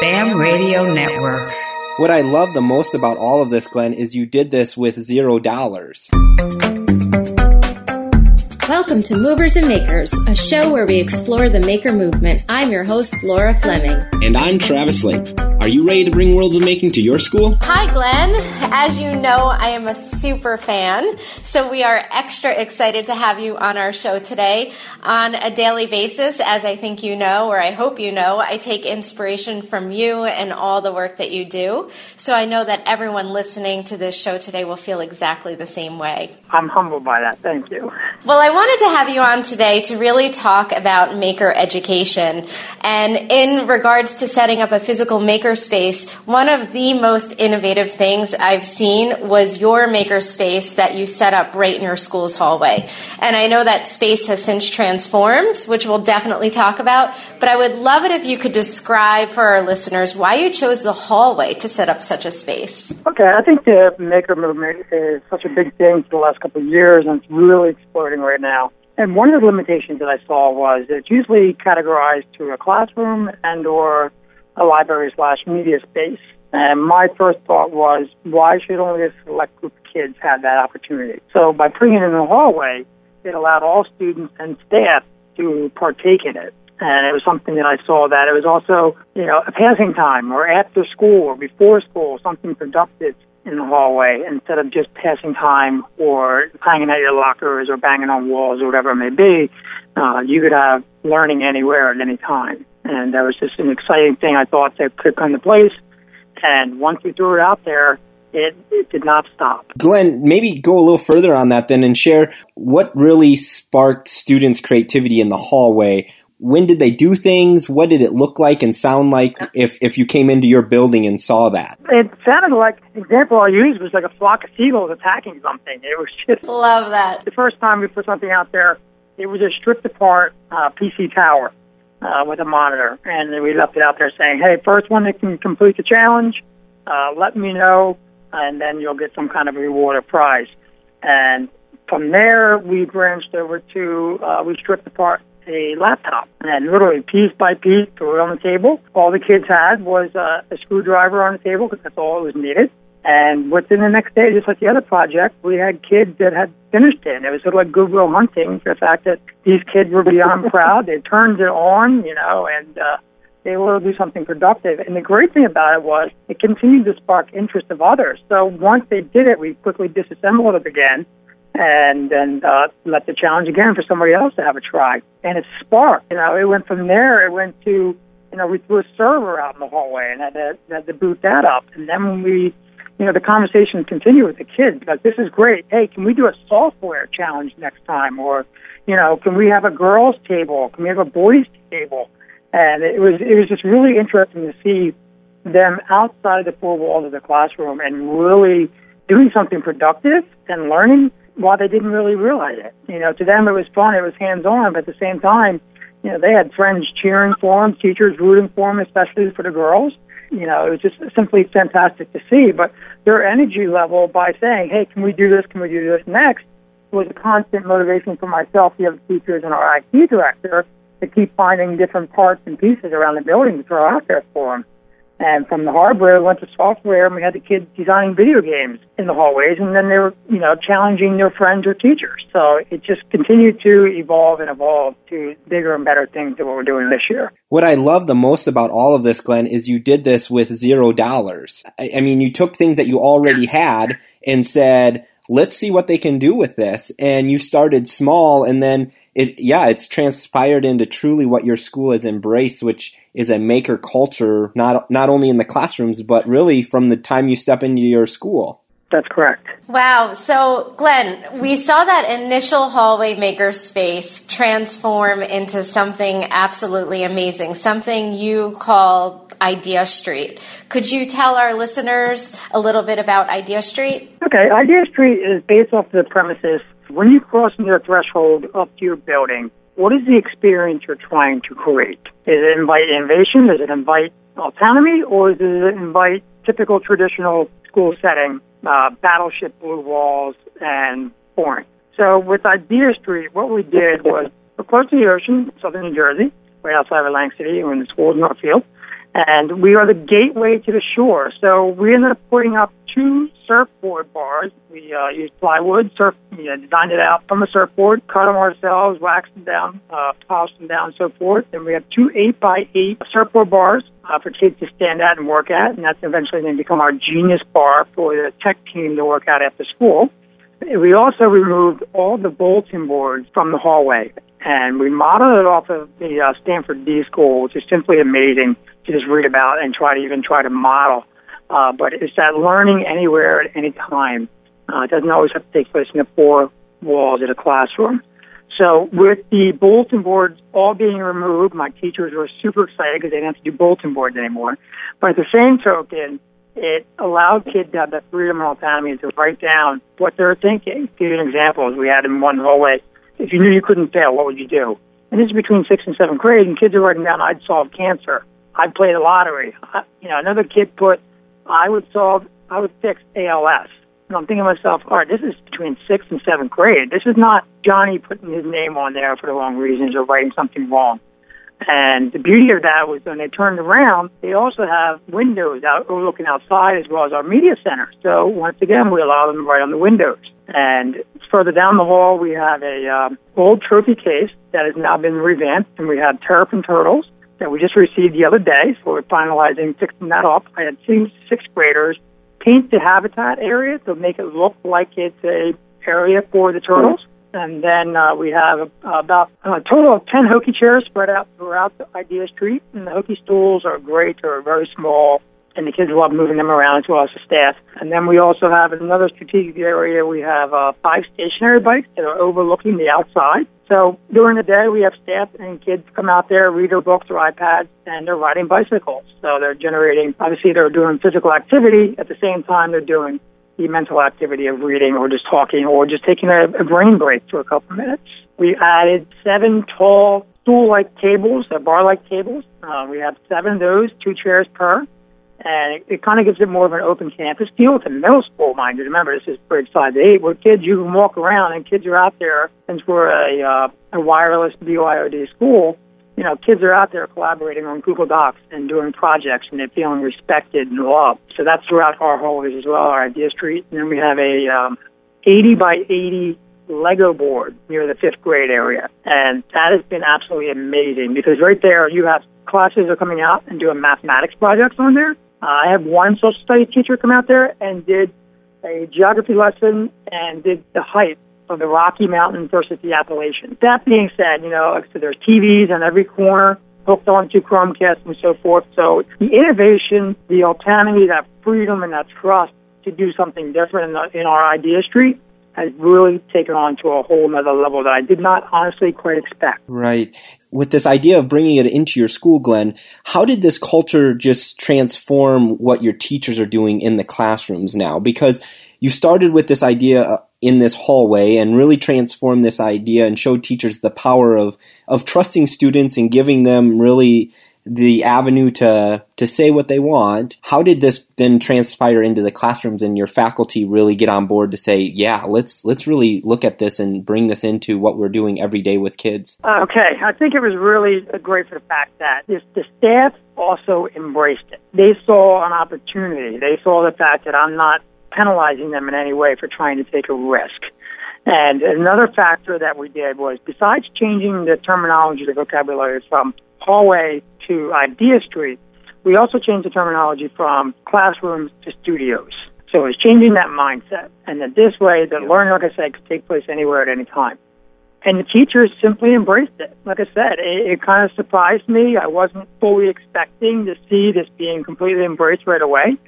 BAM Radio Network. What I love the most about all of this, Glenn, is you did this with zero dollars. Welcome to Movers and Makers, a show where we explore the maker movement. I'm your host, Laura Fleming. And I'm Travis Lape. Are you ready to bring Worlds of Making to your school? Hi, Glenn. As you know, I am a super fan, so we are extra excited to have you on our show today. On a daily basis, as I think you know, or I hope you know, I take inspiration from you and all the work that you do. So I know that everyone listening to this show today will feel exactly the same way. I'm humbled by that. Thank you. Well, I wanted to have you on today to really talk about maker education. And in regards to setting up a physical maker space, one of the most innovative things I've seen was your maker space that you set up right in your school's hallway. And I know that space has since transformed, which we'll definitely talk about. But I would love it if you could describe for our listeners why you chose the hallway to set up such a space. Okay, I think the maker movement is such a big thing for the last couple of years, and it's really exploding right now. And one of the limitations that I saw was it's usually categorized to a classroom and or a library slash media space. And my first thought was, why should only a select group of kids have that opportunity? So by putting it in the hallway, it allowed all students and staff to partake in it. And it was something that I saw that it was also, you know, a passing time or after school or before school, something productive in the hallway instead of just passing time or hanging at your lockers or banging on walls or whatever it may be. Uh, you could have learning anywhere at any time. And that was just an exciting thing I thought that could come to place. And once we threw it out there, it, it did not stop. Glenn, maybe go a little further on that then and share what really sparked students' creativity in the hallway when did they do things? What did it look like and sound like if, if you came into your building and saw that? It sounded like, the example I used was like a flock of seagulls attacking something. It was just. Love that. The first time we put something out there, it was a stripped apart uh, PC tower uh, with a monitor. And we left it out there saying, hey, first one that can complete the challenge, uh, let me know, and then you'll get some kind of reward or prize. And from there, we branched over to, uh, we stripped apart a laptop and literally piece by piece threw it on the table. All the kids had was uh, a screwdriver on the table because that's all that was needed. And within the next day, just like the other project, we had kids that had finished it. And It was sort of like Goodwill Hunting, the fact that these kids were beyond proud. They turned it on, you know, and uh, they were to do something productive. And the great thing about it was it continued to spark interest of others. So once they did it, we quickly disassembled it again and then uh, let the challenge again for somebody else to have a try. And it sparked. You know, it went from there. It went to, you know, we threw a server out in the hallway and had to, had to boot that up. And then when we, you know, the conversation continued with the kids. Like, this is great. Hey, can we do a software challenge next time? Or, you know, can we have a girls' table? Can we have a boys' table? And it was it was just really interesting to see them outside the four walls of the classroom and really doing something productive and learning while they didn't really realize it. You know, to them it was fun, it was hands on, but at the same time, you know, they had friends cheering for them, teachers rooting for them, especially for the girls. You know, it was just simply fantastic to see. But their energy level by saying, hey, can we do this? Can we do this next? was a constant motivation for myself, the other teachers, and our IT director to keep finding different parts and pieces around the building to throw out there for them. And from the hardware, we went to software, and we had the kids designing video games in the hallways, and then they were, you know, challenging their friends or teachers. So it just continued to evolve and evolve to bigger and better things than what we're doing this year. What I love the most about all of this, Glenn, is you did this with zero dollars. I, I mean, you took things that you already had and said, let's see what they can do with this. And you started small and then it, yeah, it's transpired into truly what your school has embraced, which is a maker culture, not, not only in the classrooms, but really from the time you step into your school. That's correct. Wow. So, Glenn, we saw that initial hallway maker space transform into something absolutely amazing, something you called Idea Street. Could you tell our listeners a little bit about Idea Street? Okay. Idea Street is based off the premises when you cross near the threshold up to your building, what is the experience you're trying to create? Does it invite innovation? Does it invite autonomy? Or does it invite typical traditional school setting uh, battleship blue walls and boring. So with Idea Street, what we did was we're close to the ocean, southern New Jersey, right outside of Atlantic City, we're in the school of Northfield. And we are the gateway to the shore. So we ended up putting up two surfboard bars. We uh, used plywood, surf, we uh, designed it out from a surfboard, cut them ourselves, waxed them down, uh, polished them down, and so forth. And we have two eight by eight surfboard bars uh, for kids to stand at and work at, and that's eventually going to become our genius bar for the tech team to work out at after school. We also removed all the bulletin boards from the hallway, and we modeled it off of the uh, Stanford D School, which is simply amazing to just read about and try to even try to model. Uh, but it's that learning anywhere at any time. Uh, it doesn't always have to take place in the four walls of a classroom. So with the bulletin boards all being removed, my teachers were super excited because they didn't have to do bulletin boards anymore. But at the same token, it allowed kids to have that freedom and autonomy to write down what they're thinking. To give you an example, as we had in one hallway, if you knew you couldn't fail, what would you do? And this is between sixth and seventh grade, and kids are writing down, I'd solve cancer. I'd play the lottery. I, you know, another kid put, I would solve, I would fix ALS. And I'm thinking to myself, all right, this is between sixth and seventh grade. This is not Johnny putting his name on there for the wrong reasons or writing something wrong. And the beauty of that was when they turned around, they also have windows out looking outside as well as our media center. So once again, we allow them to write on the windows. And further down the hall, we have a um, old trophy case that has now been revamped, and we have Terrapin turtles that we just received the other day. So we're finalizing fixing that up. I had seen sixth graders paint the habitat area to make it look like it's a area for the turtles. And then uh, we have about a total of 10 Hokki chairs spread out throughout the Idea Street. And the Hokki stools are great. They're very small, and the kids love moving them around as well as the staff. And then we also have another strategic area. We have uh, five stationary bikes that are overlooking the outside. So during the day, we have staff and kids come out there, read their books or iPads, and they're riding bicycles. So they're generating, obviously, they're doing physical activity. At the same time, they're doing the mental activity of reading or just talking or just taking a, a brain break for a couple minutes. We added seven tall stool-like tables, uh, bar-like tables. Uh, we have seven of those, two chairs per. And it, it kind of gives it more of an open campus feel. A middle school, mind you. Remember, this is to eight. Where kids, you can walk around, and kids are out there. Since we're a, uh, a wireless BYOD school, you know, kids are out there collaborating on Google Docs and doing projects and they're feeling respected and loved. So that's throughout our hallways as well, our Idea Street. And then we have a um, 80 by 80 Lego board near the fifth grade area. And that has been absolutely amazing because right there you have classes are coming out and doing mathematics projects on there. Uh, I have one social studies teacher come out there and did a geography lesson and did the height of the Rocky Mountains versus the Appalachians. That being said, you know, said, there's TVs on every corner hooked onto Chromecast and so forth. So the innovation, the autonomy, that freedom, and that trust to do something different in, the, in our idea street has really taken on to a whole other level that I did not honestly quite expect. Right. With this idea of bringing it into your school, Glenn, how did this culture just transform what your teachers are doing in the classrooms now? Because you started with this idea uh, in this hallway and really transformed this idea and showed teachers the power of of trusting students and giving them really the avenue to to say what they want. How did this then transpire into the classrooms and your faculty really get on board to say, yeah, let's let's really look at this and bring this into what we're doing every day with kids? Uh, okay, I think it was really great for the fact that this, the staff also embraced it. They saw an opportunity. They saw the fact that I'm not penalizing them in any way for trying to take a risk. And another factor that we did was besides changing the terminology, the vocabulary from hallway to Idea Street, we also changed the terminology from classrooms to studios. So it's changing that mindset. And that this way, the learning, like I said, could take place anywhere at any time. And the teachers simply embraced it. Like I said, it, it kind of surprised me. I wasn't fully expecting to see this being completely embraced right away.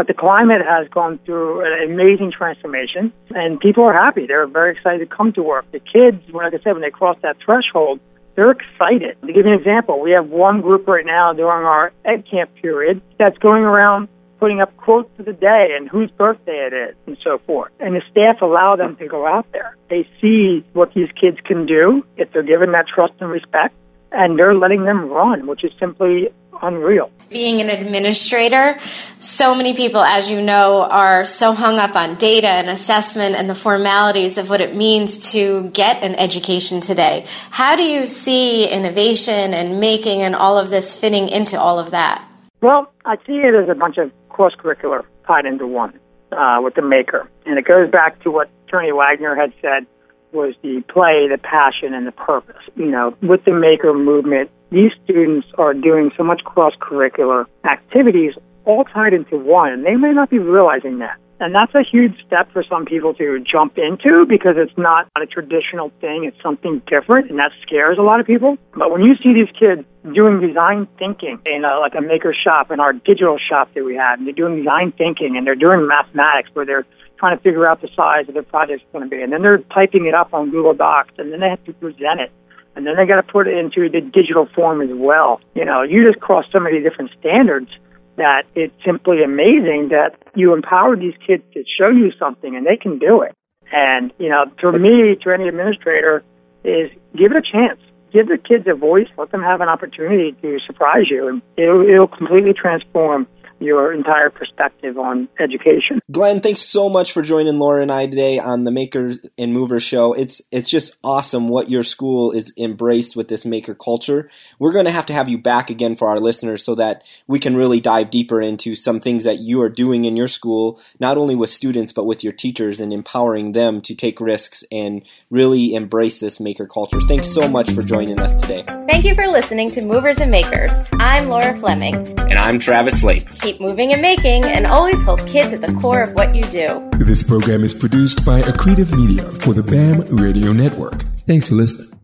But the climate has gone through an amazing transformation, and people are happy. They're very excited to come to work. The kids, like I said, when they cross that threshold, they're excited. To give you an example, we have one group right now during our Ed Camp period that's going around putting up quotes of the day and whose birthday it is and so forth. And the staff allow them to go out there. They see what these kids can do if they're given that trust and respect, and they're letting them run, which is simply unreal. Being an administrator, so many people, as you know, are so hung up on data and assessment and the formalities of what it means to get an education today. How do you see innovation and making and all of this fitting into all of that? Well, I see it as a bunch of cross curricular tied into one uh, with the maker, and it goes back to what Tony Wagner had said was the play, the passion, and the purpose. You know, with the maker movement, these students are doing so much cross curricular activities all tied into one, and they may not be realizing that. And that's a huge step for some people to jump into because it's not a traditional thing. It's something different, and that scares a lot of people. But when you see these kids doing design thinking in a, like a maker shop in our digital shop that we have, and they're doing design thinking and they're doing mathematics where they're trying to figure out the size of their project's going to be, and then they're typing it up on Google Docs, and then they have to present it and then they got to put it into the digital form as well. You know, you just cross so many different standards that it's simply amazing that you empower these kids to show you something and they can do it. And, you know, to me, to any administrator, is give it a chance. Give the kids a voice. Let them have an opportunity to surprise you. And it'll, it'll completely transform your entire perspective on education. Glenn, thanks so much for joining Laura and I today on the Makers and Movers show. It's it's just awesome what your school is embraced with this maker culture. We're going to have to have you back again for our listeners so that we can really dive deeper into some things that you are doing in your school, not only with students but with your teachers and empowering them to take risks and really embrace this maker culture. Thanks so much for joining us today. Thank you for listening to Movers and Makers. I'm Laura Fleming. And I'm Travis Lape keep moving and making, and always hold kids at the core of what you do. This program is produced by Accretive Media for the BAM Radio Network. Thanks for listening.